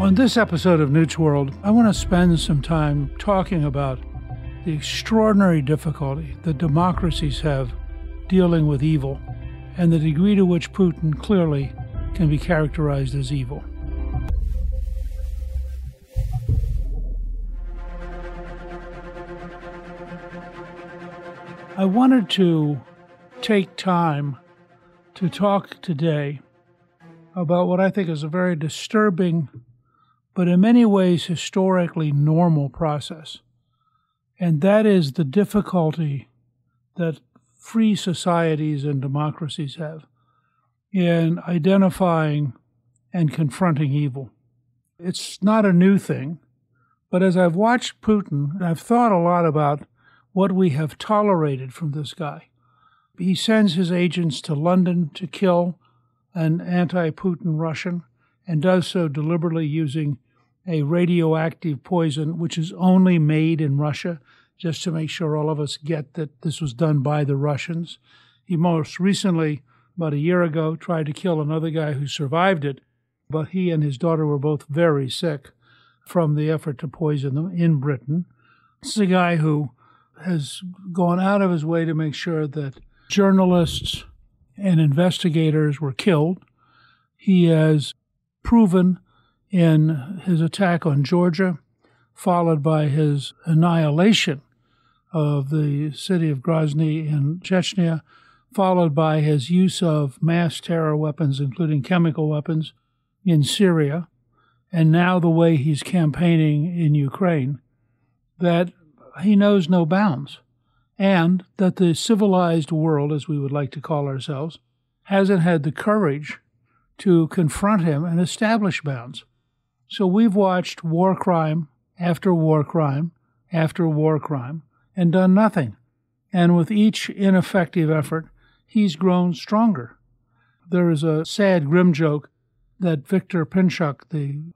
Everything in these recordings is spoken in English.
On this episode of Newt's World, I want to spend some time talking about the extraordinary difficulty that democracies have dealing with evil and the degree to which Putin clearly can be characterized as evil. I wanted to take time to talk today about what I think is a very disturbing, but in many ways historically normal process. And that is the difficulty that free societies and democracies have in identifying and confronting evil. It's not a new thing, but as I've watched Putin, I've thought a lot about what we have tolerated from this guy. He sends his agents to London to kill an anti Putin Russian and does so deliberately using a radioactive poison, which is only made in Russia, just to make sure all of us get that this was done by the Russians. He most recently, about a year ago, tried to kill another guy who survived it, but he and his daughter were both very sick from the effort to poison them in Britain. This is a guy who has gone out of his way to make sure that journalists and investigators were killed. He has proven in his attack on Georgia, followed by his annihilation of the city of Grozny in Chechnya, followed by his use of mass terror weapons, including chemical weapons, in Syria, and now the way he's campaigning in Ukraine, that he knows no bounds, and that the civilized world, as we would like to call ourselves, hasn't had the courage to confront him and establish bounds. So we've watched war crime after war crime after war crime and done nothing. And with each ineffective effort, he's grown stronger. There is a sad, grim joke that Viktor Pinchuk, the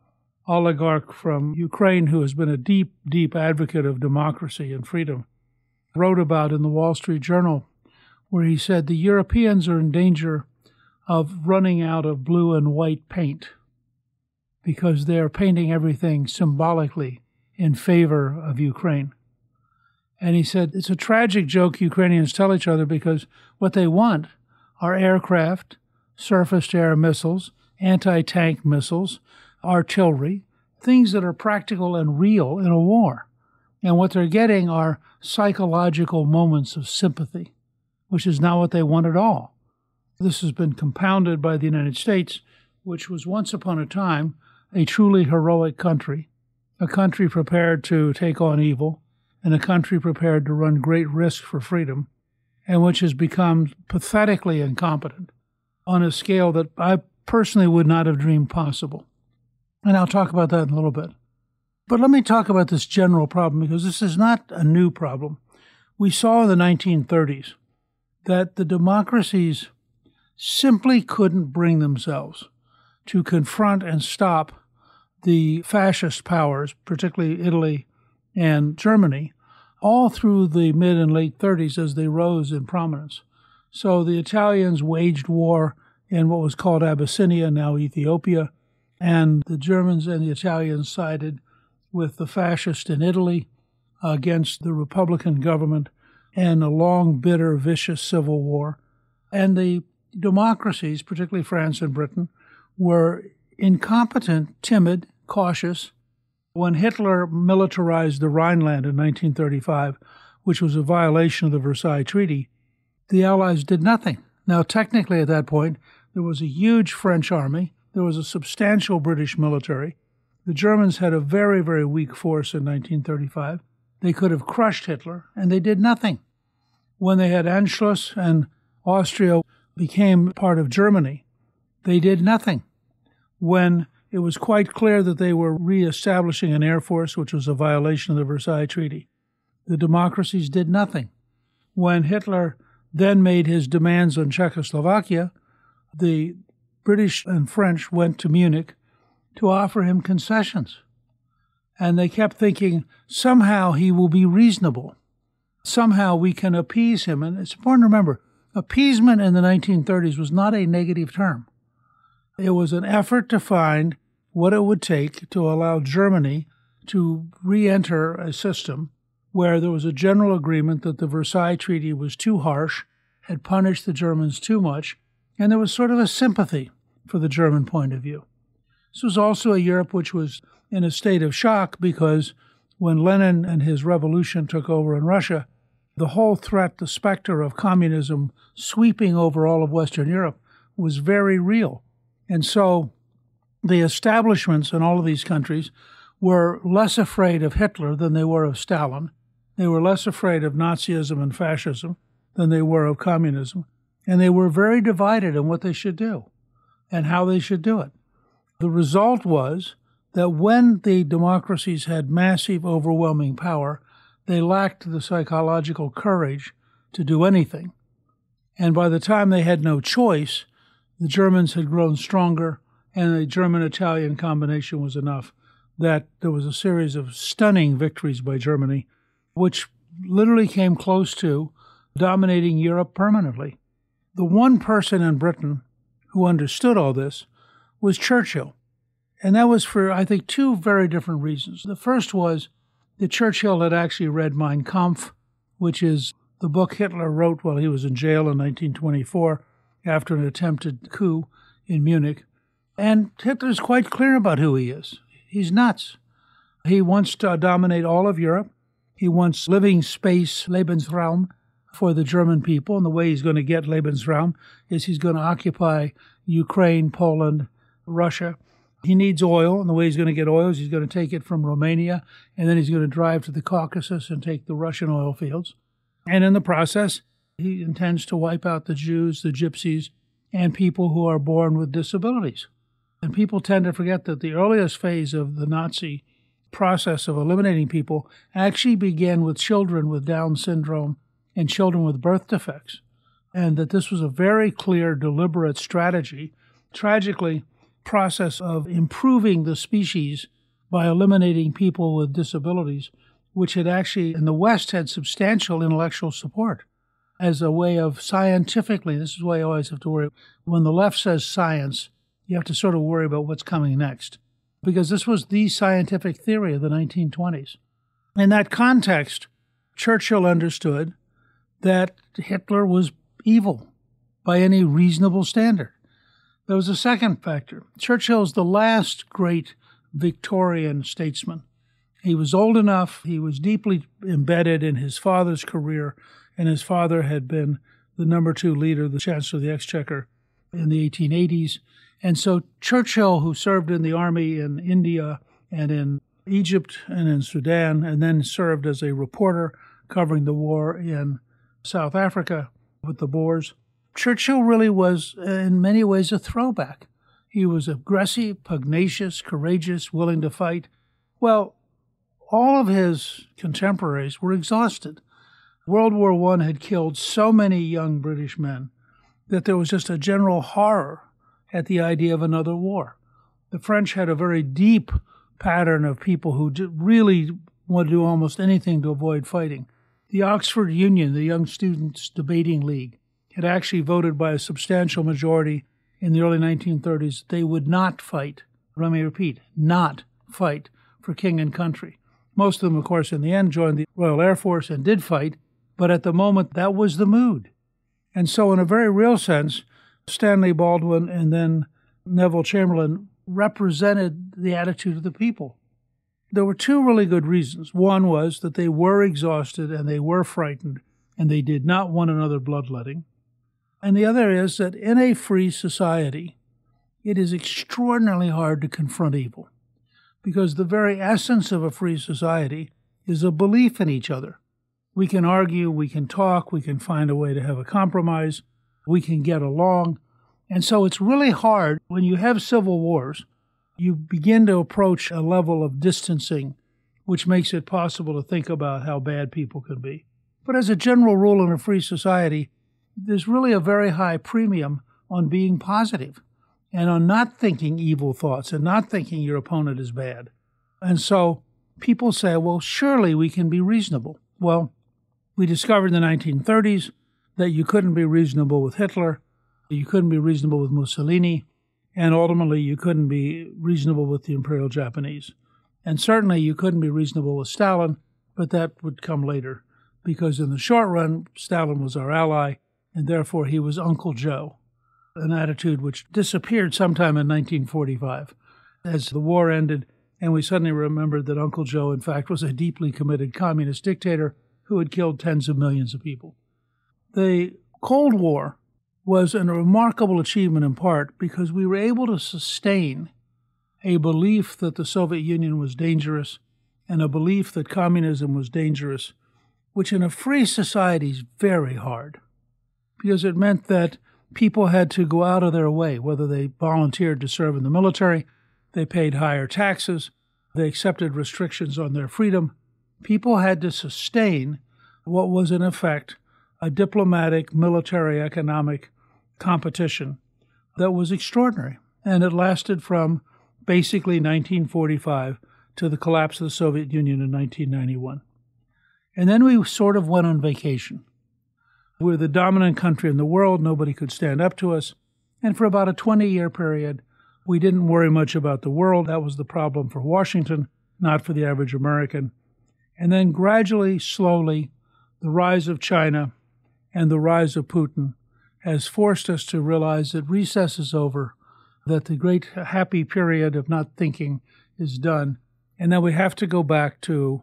oligarch from Ukraine who has been a deep, deep advocate of democracy and freedom, wrote about in the Wall Street Journal, where he said the Europeans are in danger of running out of blue and white paint because they are painting everything symbolically in favor of Ukraine. And he said it's a tragic joke Ukrainians tell each other because what they want are aircraft, surface to air missiles, anti tank missiles, artillery, things that are practical and real in a war. And what they're getting are psychological moments of sympathy, which is not what they want at all. This has been compounded by the United States, which was once upon a time a truly heroic country, a country prepared to take on evil, and a country prepared to run great risk for freedom, and which has become pathetically incompetent on a scale that I personally would not have dreamed possible. And I'll talk about that in a little bit. But let me talk about this general problem because this is not a new problem. We saw in the 1930s that the democracies simply couldn't bring themselves to confront and stop the fascist powers, particularly Italy and Germany, all through the mid and late 30s as they rose in prominence. So the Italians waged war in what was called Abyssinia, now Ethiopia, and the Germans and the Italians sided with the fascists in Italy against the Republican government and a long, bitter, vicious civil war. And the democracies, particularly France and Britain, were incompetent, timid, cautious. When Hitler militarized the Rhineland in 1935, which was a violation of the Versailles Treaty, the Allies did nothing. Now, technically, at that point, there was a huge French army, there was a substantial British military. The Germans had a very, very weak force in 1935. They could have crushed Hitler, and they did nothing. When they had Anschluss and Austria became part of Germany, they did nothing. When it was quite clear that they were reestablishing an air force, which was a violation of the Versailles Treaty. The democracies did nothing. When Hitler then made his demands on Czechoslovakia, the British and French went to Munich to offer him concessions. And they kept thinking, somehow he will be reasonable. Somehow we can appease him. And it's important to remember appeasement in the 1930s was not a negative term. It was an effort to find what it would take to allow Germany to re enter a system where there was a general agreement that the Versailles Treaty was too harsh, had punished the Germans too much, and there was sort of a sympathy for the German point of view. This was also a Europe which was in a state of shock because when Lenin and his revolution took over in Russia, the whole threat, the specter of communism sweeping over all of Western Europe was very real. And so the establishments in all of these countries were less afraid of Hitler than they were of Stalin. They were less afraid of Nazism and fascism than they were of communism. And they were very divided on what they should do and how they should do it. The result was that when the democracies had massive, overwhelming power, they lacked the psychological courage to do anything. And by the time they had no choice, the Germans had grown stronger and the German Italian combination was enough that there was a series of stunning victories by Germany, which literally came close to dominating Europe permanently. The one person in Britain who understood all this was Churchill. And that was for, I think, two very different reasons. The first was that Churchill had actually read Mein Kampf, which is the book Hitler wrote while he was in jail in 1924 after an attempted coup in Munich. And Hitler's quite clear about who he is. He's nuts. He wants to dominate all of Europe. He wants living space, Lebensraum, for the German people. And the way he's going to get Lebensraum is he's going to occupy Ukraine, Poland, Russia. He needs oil, and the way he's going to get oil is he's going to take it from Romania, and then he's going to drive to the Caucasus and take the Russian oil fields. And in the process, he intends to wipe out the Jews, the Gypsies, and people who are born with disabilities. And people tend to forget that the earliest phase of the Nazi process of eliminating people actually began with children with Down syndrome and children with birth defects. And that this was a very clear, deliberate strategy, tragically, process of improving the species by eliminating people with disabilities, which had actually, in the West, had substantial intellectual support as a way of scientifically, this is why I always have to worry. When the left says science, you have to sort of worry about what's coming next. Because this was the scientific theory of the 1920s. In that context, Churchill understood that Hitler was evil by any reasonable standard. There was a second factor. Churchill the last great Victorian statesman. He was old enough, he was deeply embedded in his father's career, and his father had been the number two leader, the Chancellor of the Exchequer in the 1880s. And so Churchill, who served in the army in India and in Egypt and in Sudan, and then served as a reporter covering the war in South Africa with the Boers, Churchill really was, uh, in many ways, a throwback. He was aggressive, pugnacious, courageous, willing to fight. Well, all of his contemporaries were exhausted. World War I had killed so many young British men that there was just a general horror at the idea of another war. The French had a very deep pattern of people who really to do almost anything to avoid fighting. The Oxford Union, the Young Students Debating League, had actually voted by a substantial majority in the early 1930s they would not fight. Let me repeat, not fight for king and country. Most of them, of course, in the end joined the Royal Air Force and did fight, but at the moment that was the mood. And so, in a very real sense, Stanley Baldwin and then Neville Chamberlain represented the attitude of the people. There were two really good reasons. One was that they were exhausted and they were frightened and they did not want another bloodletting. And the other is that in a free society, it is extraordinarily hard to confront evil because the very essence of a free society is a belief in each other. We can argue, we can talk, we can find a way to have a compromise, we can get along. And so it's really hard when you have civil wars, you begin to approach a level of distancing which makes it possible to think about how bad people can be. But as a general rule in a free society, there's really a very high premium on being positive and on not thinking evil thoughts and not thinking your opponent is bad. And so people say, well, surely we can be reasonable. Well, we discovered in the 1930s that you couldn't be reasonable with Hitler, you couldn't be reasonable with Mussolini, and ultimately you couldn't be reasonable with the Imperial Japanese. And certainly you couldn't be reasonable with Stalin, but that would come later, because in the short run, Stalin was our ally, and therefore he was Uncle Joe, an attitude which disappeared sometime in 1945 as the war ended, and we suddenly remembered that Uncle Joe, in fact, was a deeply committed communist dictator who had killed tens of millions of people. The Cold War was a remarkable achievement in part because we were able to sustain a belief that the Soviet Union was dangerous and a belief that communism was dangerous, which in a free society is very hard because it meant that people had to go out of their way, whether they volunteered to serve in the military, they paid higher taxes, they accepted restrictions on their freedom. People had to sustain what was, in effect, a diplomatic, military, economic competition that was extraordinary. And it lasted from basically 1945 to the collapse of the Soviet Union in 1991. And then we sort of went on vacation. We're the dominant country in the world. Nobody could stand up to us. And for about a 20 year period, we didn't worry much about the world. That was the problem for Washington, not for the average American. And then gradually, slowly, the rise of China and the rise of Putin has forced us to realize that recess is over, that the great happy period of not thinking is done, and that we have to go back to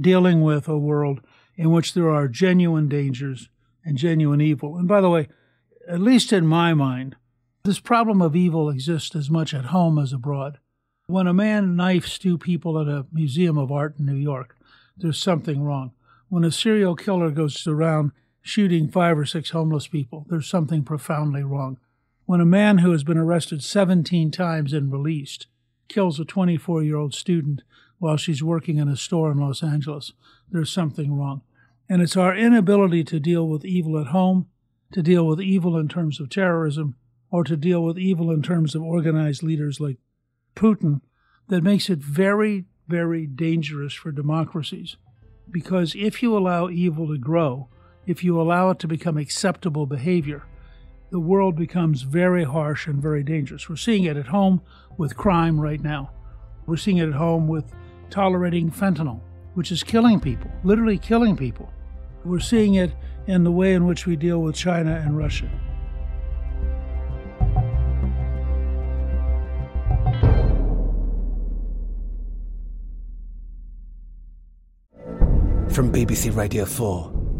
dealing with a world in which there are genuine dangers and genuine evil. And by the way, at least in my mind, this problem of evil exists as much at home as abroad. When a man knifes two people at a museum of art in New York, there's something wrong. When a serial killer goes around shooting five or six homeless people, there's something profoundly wrong. When a man who has been arrested 17 times and released kills a 24 year old student while she's working in a store in Los Angeles, there's something wrong. And it's our inability to deal with evil at home, to deal with evil in terms of terrorism, or to deal with evil in terms of organized leaders like Putin that makes it very, very dangerous for democracies. Because if you allow evil to grow, if you allow it to become acceptable behavior, the world becomes very harsh and very dangerous. We're seeing it at home with crime right now. We're seeing it at home with tolerating fentanyl, which is killing people, literally killing people. We're seeing it in the way in which we deal with China and Russia. From BBC Radio 4,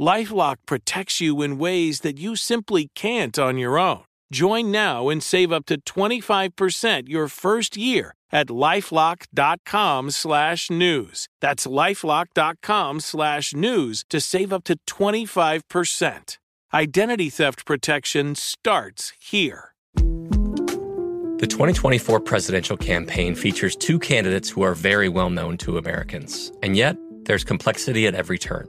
Lifelock protects you in ways that you simply can't on your own. Join now and save up to 25% your first year at lifelock.com slash news. That's lifelock.com slash news to save up to 25%. Identity theft protection starts here. The 2024 presidential campaign features two candidates who are very well known to Americans, and yet there's complexity at every turn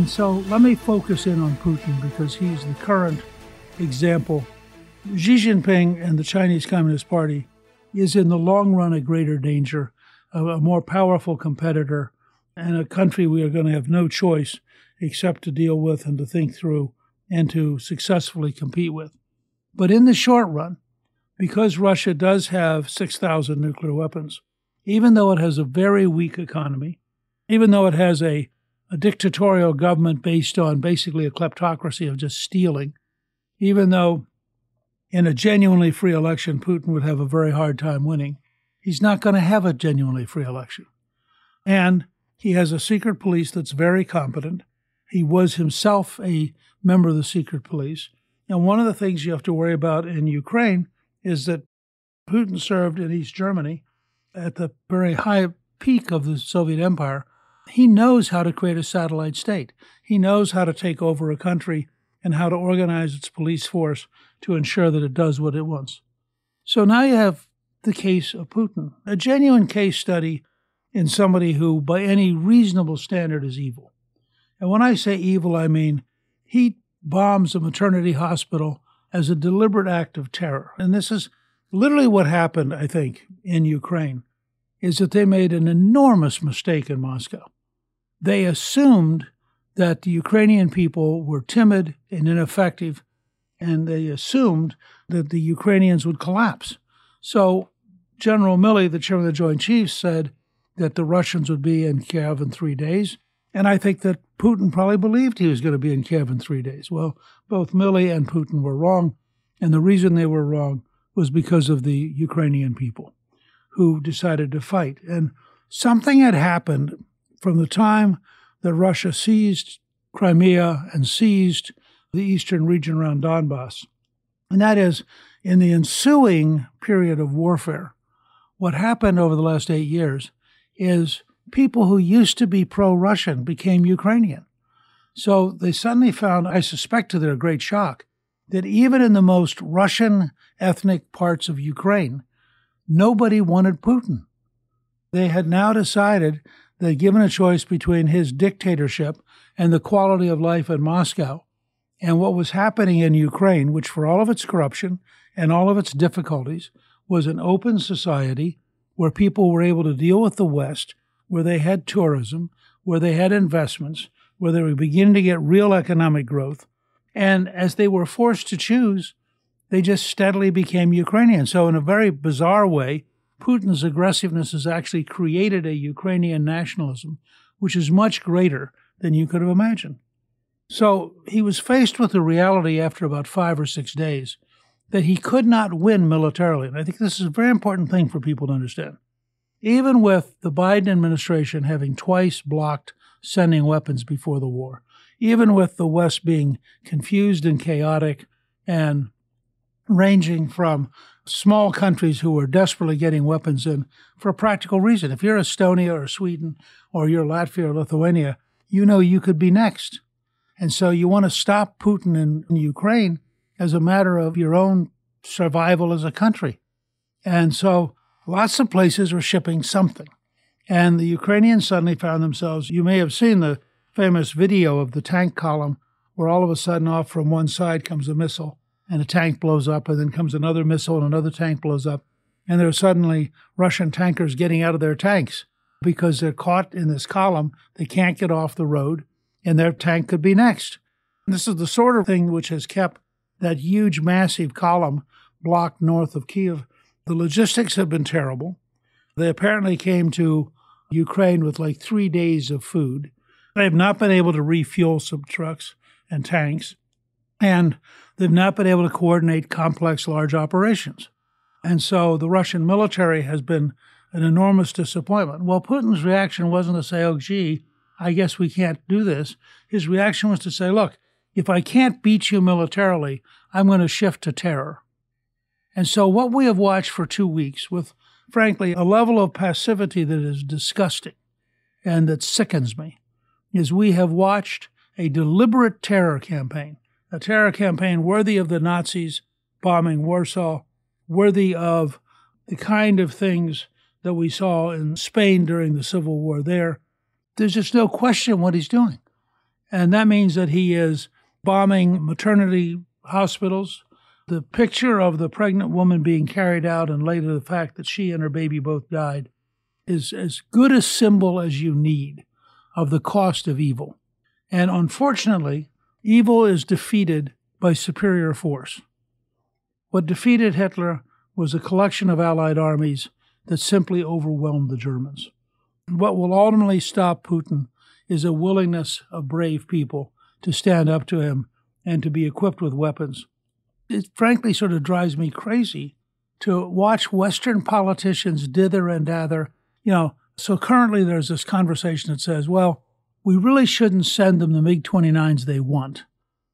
And so let me focus in on Putin because he's the current example. Xi Jinping and the Chinese Communist Party is in the long run a greater danger, a, more powerful competitor, and a country we are going to have no choice except to deal with and to think through and to successfully compete with. But in the short run, because Russia does have 6,000 nuclear weapons, even though it has a very weak economy, even though it has a a dictatorial government based on basically a kleptocracy of just stealing, even though in a genuinely free election, Putin would have a very hard time winning. He's not going to have a genuinely free election. And he has a secret police that's very competent. He was himself a member of the secret police. And one of the things you have to worry about in Ukraine is that Putin served in East Germany at the very high peak of the Soviet Empire he knows how to create a satellite state. He knows how to take over a country and how to organize its police force to ensure that it does what it wants. So now you have the case of Putin, a genuine case study in somebody who, by any reasonable standard, is evil. And when I say evil, I mean he bombs a maternity hospital as a deliberate act of terror. And this is literally what happened, I think, in Ukraine, is that they made an enormous mistake in Moscow they assumed that the Ukrainian people were timid and ineffective, and they assumed that the Ukrainians would collapse. So General Milley, the chairman of the Joint Chiefs, said that the Russians would be in Kiev in three days. And I think that Putin probably believed he was going to be in Kiev in three days. Well, both Milley and Putin were wrong. And the reason they were wrong was because of the Ukrainian people who decided to fight. And something had happened from the time that Russia seized Crimea and seized the eastern region around Donbass. And that is, in the ensuing period of warfare, what happened over the last eight years is people who used to be pro Russian became Ukrainian. So they suddenly found, I suspect to their great shock, that even in the most Russian ethnic parts of Ukraine, nobody wanted Putin. They had now decided that given a choice between his dictatorship and the quality of life in Moscow and what was happening in Ukraine, which for all of its corruption and all of its difficulties was an open society where people were able to deal with the West, where they had tourism, where they had investments, where they were beginning to get real economic growth. And as they were forced to choose, they just steadily became Ukrainian. So, in a very bizarre way, Putin's aggressiveness has actually created a Ukrainian nationalism, which is much greater than you could have imagined. So, he was faced with the reality after about five or six days that he could not win militarily. And I think this is a very important thing for people to understand. Even with the Biden administration having twice blocked sending weapons before the war, even with the West being confused and chaotic and ranging from small countries who are desperately getting weapons in for a practical reason. If you're Estonia or Sweden or you're Latvia or Lithuania, you know you could be next. And so you want to stop Putin in, in Ukraine as a matter of your own survival as a country. And so lots of places were shipping something. And the Ukrainians suddenly found themselves, you may have seen the famous video of the tank column where all of a sudden off from one side comes a missile and a tank blows up, and then comes another missile, and another tank blows up. And there are suddenly Russian tankers getting out of their tanks because they're caught in this column. They can't get off the road, and their tank could be next. And this is the sort of thing which has kept that huge, massive column blocked north of Kiev. The logistics have been terrible. They apparently came to Ukraine with like three days of food. They have not been able to refuel some trucks and tanks. And they've not been able to coordinate complex, large operations. And so the Russian military has been an enormous disappointment. Well, Putin's reaction wasn't to say, oh, gee, I guess we can't do this. His reaction was to say, look, if I can't beat you militarily, I'm going to shift to terror. And so, what we have watched for two weeks, with frankly a level of passivity that is disgusting and that sickens me, is we have watched a deliberate terror campaign a terror campaign worthy of the Nazis bombing Warsaw, worthy of the kind of things that we saw in Spain during the Civil War there. There's just no question what he's doing. And that means that he is bombing maternity hospitals. The picture of the pregnant woman being carried out, and later the fact that she and her baby both died, is as good a symbol as you need of the cost of evil. And unfortunately, Evil is defeated by superior force. What defeated Hitler was a collection of Allied armies that simply overwhelmed the Germans. What will ultimately stop Putin is a willingness of brave people to stand up to him and to be equipped with weapons. It frankly sort of drives me crazy to watch Western politicians dither and dather. You know, so currently there's this conversation that says, well, we really shouldn't send them the MiG 29s they want,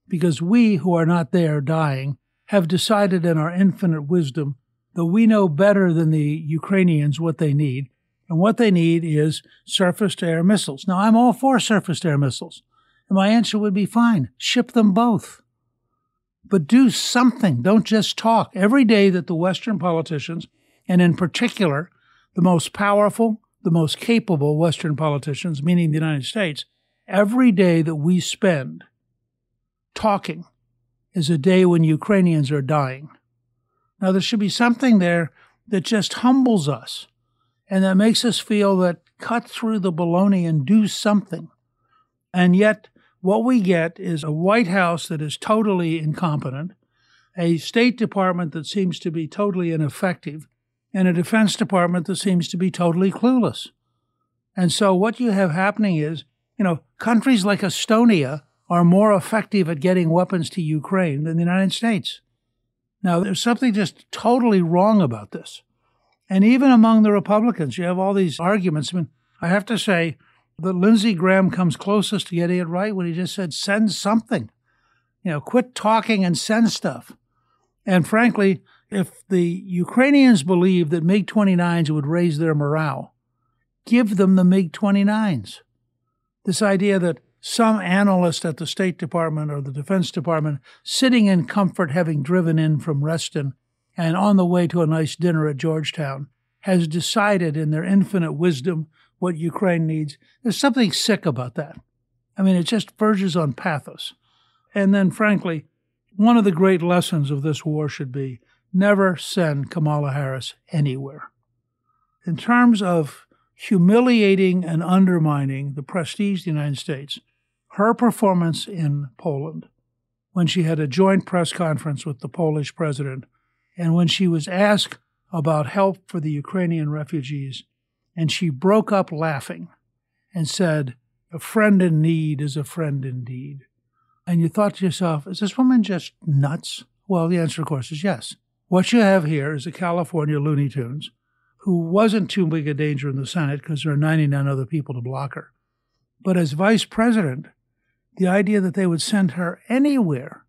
because we who are not there dying have decided in our infinite wisdom that we know better than the Ukrainians what they need. And what they need is surface to air missiles. Now, I'm all for surface to air missiles. And my answer would be fine ship them both. But do something. Don't just talk. Every day that the Western politicians, and in particular, the most powerful, the most capable Western politicians, meaning the United States, every day that we spend talking is a day when Ukrainians are dying. Now, there should be something there that just humbles us and that makes us feel that cut through the baloney and do something. And yet, what we get is a White House that is totally incompetent, a State Department that seems to be totally ineffective, and a Defense Department that seems to be totally clueless. And so what you have happening is, you know, countries like Estonia are more effective at getting weapons to Ukraine than the United States. Now, there's something just totally wrong about this. And even among the Republicans, you have all these arguments. I mean, I have to say that Lindsey Graham comes closest to getting it right when he just said, send something. You know, quit talking and send stuff. And frankly, if the Ukrainians believe that MiG 29s would raise their morale, give them the MiG 29s. This idea that some analyst at the State Department or the Defense Department, sitting in comfort, having driven in from Reston and on the way to a nice dinner at Georgetown, has decided in their infinite wisdom what Ukraine needs. There's something sick about that. I mean, it just verges on pathos. And then, frankly, one of the great lessons of this war should be never send Kamala Harris anywhere. In terms of humiliating and undermining the prestige of the United States, her performance in Poland, when she had a joint press conference with the Polish president, and when she was asked about help for the Ukrainian refugees, and she broke up laughing and said, A friend in need is a friend indeed. And you thought to yourself, is this woman just nuts? Well, the answer, of course, is yes. What you have here is a California Looney Tunes who wasn't too big a danger in the Senate because there are 99 other people to block her. But as vice president, the idea that they would send her anywhere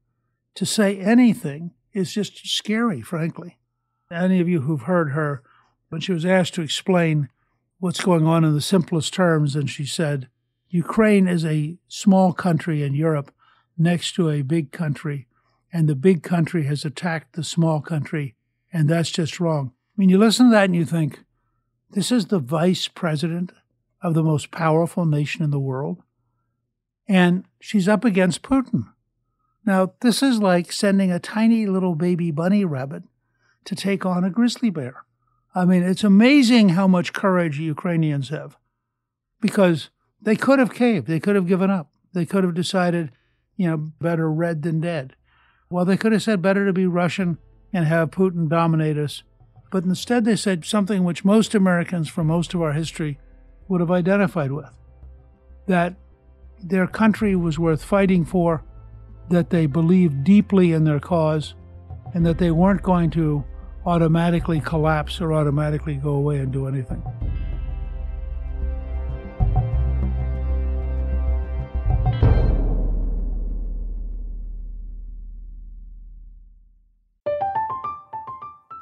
to say anything is just scary, frankly. Any of you who've heard her, when she was asked to explain what's going on in the simplest terms, and she said, Ukraine is a small country in Europe next to a big country, and the big country has attacked the small country, and that's just wrong. I mean, you listen to that and you think, this is the vice president of the most powerful nation in the world, and she's up against Putin. Now, this is like sending a tiny little baby bunny rabbit to take on a grizzly bear. I mean, it's amazing how much courage Ukrainians have because they could have caved, they could have given up, they could have decided, you know, better red than dead. Well, they could have said better to be Russian and have Putin dominate us. But instead, they said something which most Americans for most of our history would have identified with that their country was worth fighting for, that they believed deeply in their cause, and that they weren't going to automatically collapse or automatically go away and do anything.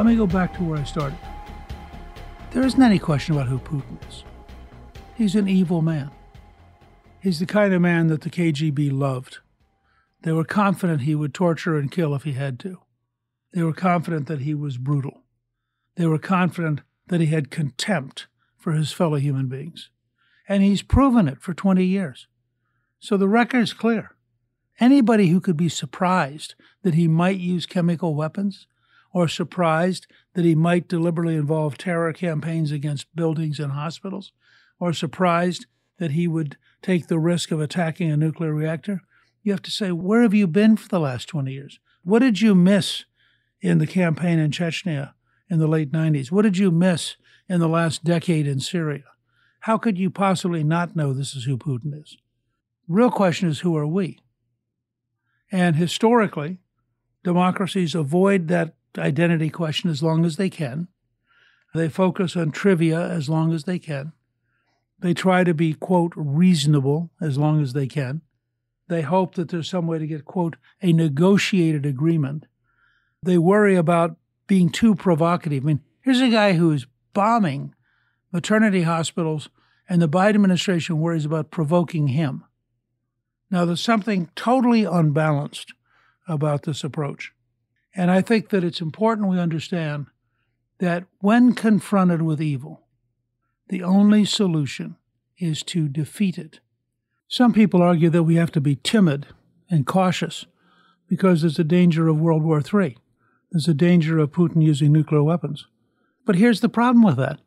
Let me go back to where I started. There isn't any question about who Putin is. He's an evil man. He's the kind of man that the KGB loved. They were confident he would torture and kill if he had to. They were confident that he was brutal. They were confident that he had contempt for his fellow human beings. And he's proven it for 20 years. So the record's clear. Anybody who could be surprised that he might use chemical weapons or surprised that he might deliberately involve terror campaigns against buildings and hospitals or surprised that he would take the risk of attacking a nuclear reactor, you have to say, where have you been for the last 20 years? What did you miss in the campaign in Chechnya in the late 90s? What did you miss in the last decade in Syria? How could you possibly not know this is who Putin is? Real question is who are we? And historically, democracies avoid that identity question as long as they can. They focus on trivia as long as they can. They try to be, quote, reasonable as long as they can. They hope that there's some way to get, quote, a negotiated agreement. They worry about being too provocative. I mean, here's a guy who's bombing maternity hospitals, and the Biden administration worries about provoking him. Now, there's something totally unbalanced about this approach. And I think that it's important we understand that when confronted with evil, the only solution is to defeat it. Some people argue that we have to be timid and cautious because there's a danger of World War III. There's a danger of Putin using nuclear weapons. But here's the problem with that.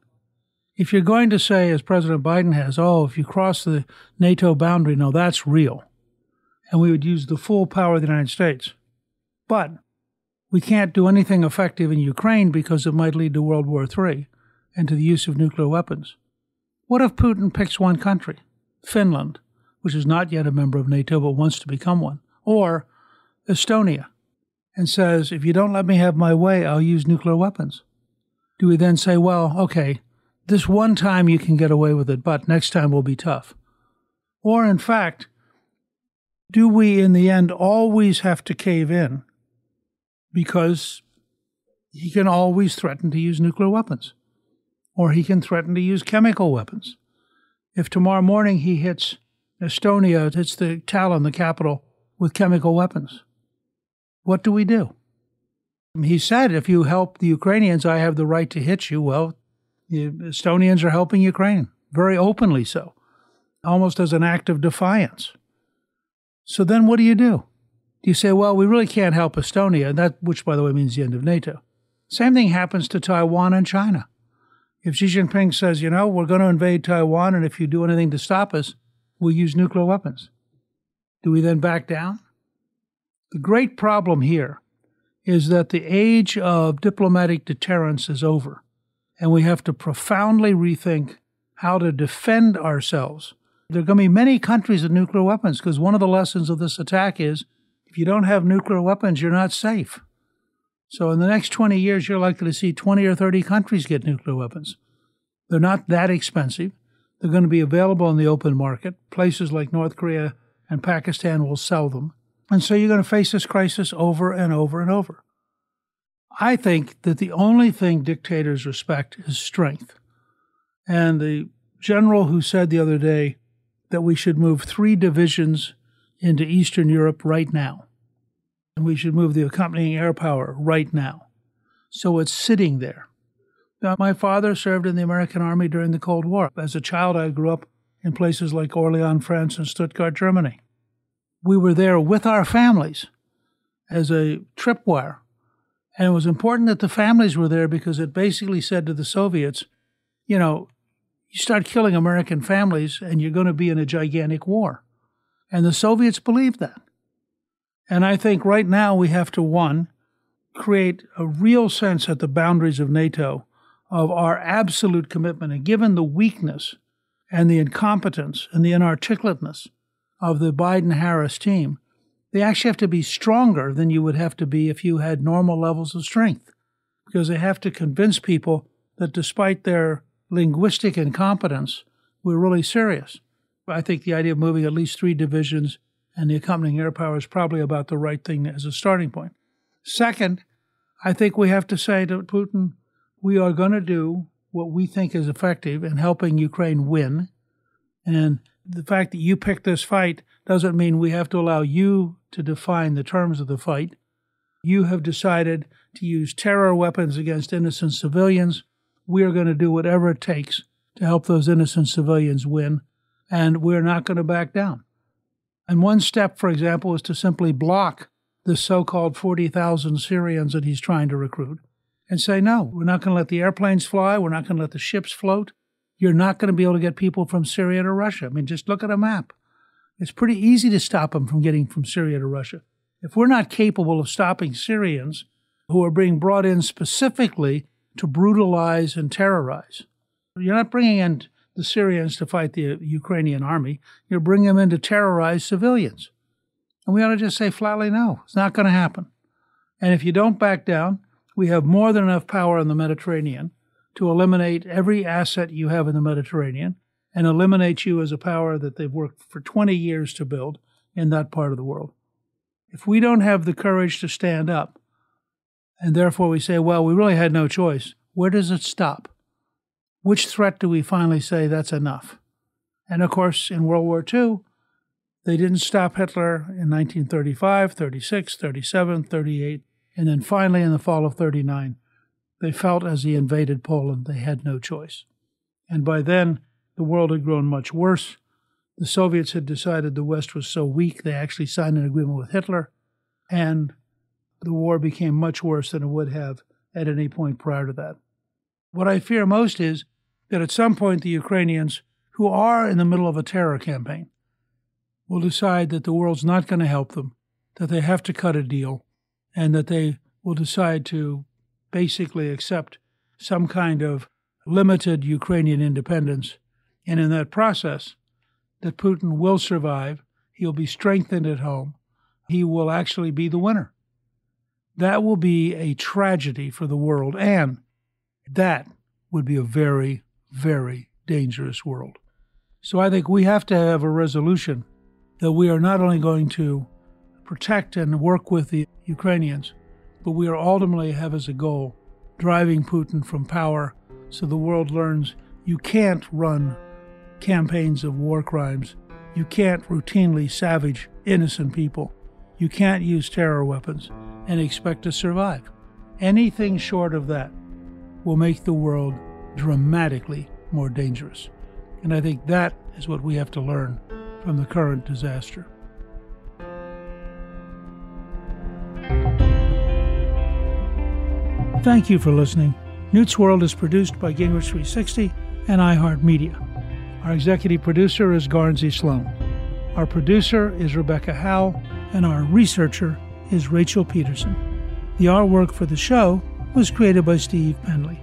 If you're going to say, as President Biden has, oh, if you cross the NATO boundary, no, that's real. And we would use the full power of the United States. But we can't do anything effective in Ukraine because it might lead to World War III and to the use of nuclear weapons. What if Putin picks one country, Finland, which is not yet a member of NATO but wants to become one, or Estonia, and says, if you don't let me have my way, I'll use nuclear weapons? Do we then say, well, okay, this one time you can get away with it, but next time will be tough? Or, in fact, do we in the end always have to cave in because he can always threaten to use nuclear weapons? or he can threaten to use chemical weapons. If tomorrow morning he hits Estonia, hits the Tallinn, the capital, with chemical weapons, what do we do? He said, if you help the Ukrainians, I have the right to hit you. Well, the Estonians are helping Ukraine, very openly so, almost as an act of defiance. So then what do you do? Do you say, well, we really can't help Estonia, that, which, by the way, means the end of NATO? Same thing happens to Taiwan and China. If Xi Jinping says, you know, we're going to invade Taiwan, and if you do anything to stop us, we'll use nuclear weapons, do we then back down? The great problem here is that the age of diplomatic deterrence is over, and we have to profoundly rethink how to defend ourselves. There are going to be many countries with nuclear weapons because one of the lessons of this attack is if you don't have nuclear weapons, you're not safe. So in the next 20 years, you're likely to see 20 or 30 countries get nuclear weapons. They're not that expensive. They're going to be available in the open market. Places like North Korea and Pakistan will sell them. And so you're going to face this crisis over and over and over. I think that the only thing dictators respect is strength. And the general who said the other day that we should move three divisions into Eastern Europe right now and we should move the accompanying air power right now. So it's sitting there. Now, my father served in the American Army during the Cold War. As a child, I grew up in places like Orleans, France, and Stuttgart, Germany. We were there with our families as a tripwire. And it was important that the families were there because it basically said to the Soviets, you know, you start killing American families and you're going to be in a gigantic war. And the Soviets believed that. And I think right now we have to, one, create a real sense at the boundaries of NATO of our absolute commitment. And given the weakness and the incompetence and the inarticulateness of the Biden Harris team, they actually have to be stronger than you would have to be if you had normal levels of strength. Because they have to convince people that despite their linguistic incompetence, we're really serious. I think the idea of moving at least three divisions and the accompanying air power is probably about the right thing as a starting point. Second, I think we have to say to Putin, we are going to do what we think is effective in helping Ukraine win. And the fact that you picked this fight doesn't mean we have to allow you to define the terms of the fight. You have decided to use terror weapons against innocent civilians. we are going to do whatever it takes to help those innocent civilians win, and we're not going to back down. And one step, for example, is to simply block the so called 40,000 Syrians that he's trying to recruit and say, no, we're not going to let the airplanes fly. We're not going to let the ships float. You're not going to be able to get people from Syria to Russia. I mean, just look at a map. It's pretty easy to stop them from getting from Syria to Russia. If we're not capable of stopping Syrians who are being brought in specifically to brutalize and terrorize, you're not bringing in the Syrians to fight the Ukrainian army. You're bringing them in to terrorize civilians. And we ought to just say flatly, no, it's not going to happen. And if you don't back down, we have more than enough power in the Mediterranean to eliminate every asset you have in the Mediterranean and eliminate you as a power that they've worked for 20 years to build in that part of the world. If we don't have the courage to stand up, and therefore we say, well, we really had no choice, where does it stop? Which threat do we finally say that's enough? And of course, in World War II, they didn't stop Hitler in 1935, 36, 37, 38, and then finally in the fall of 39, they felt as he invaded Poland they had no choice. And by then, the world had grown much worse. The Soviets had decided the West was so weak they actually signed an agreement with Hitler, and the war became much worse than it would have at any point prior to that. What I fear most is that at some point the Ukrainians, who are in the middle of a terror campaign, will decide that the world's not going to help them, that they have to cut a deal, and that they will decide to basically accept some kind of limited Ukrainian independence. And in that process, that Putin will survive, he'll be strengthened at home, he will actually be the winner. That will be a tragedy for the world, and that would be a very very dangerous world. So I think we have to have a resolution that we are not only going to protect and work with the Ukrainians, but we are ultimately have as a goal driving Putin from power so the world learns you can't run campaigns of war crimes. You can't routinely savage innocent people. You can't use terror weapons and expect to survive. Anything short of that will make the world dramatically more dangerous. And I think that is what we have to learn from the current disaster. Thank you for listening. Newt's World is produced by Gingrich 360 and iHeartMedia. Our executive producer is Garnsey Sloan. Our producer is Rebecca Howe, and our researcher is Rachel Peterson. The artwork for the show was created by Steve Penley.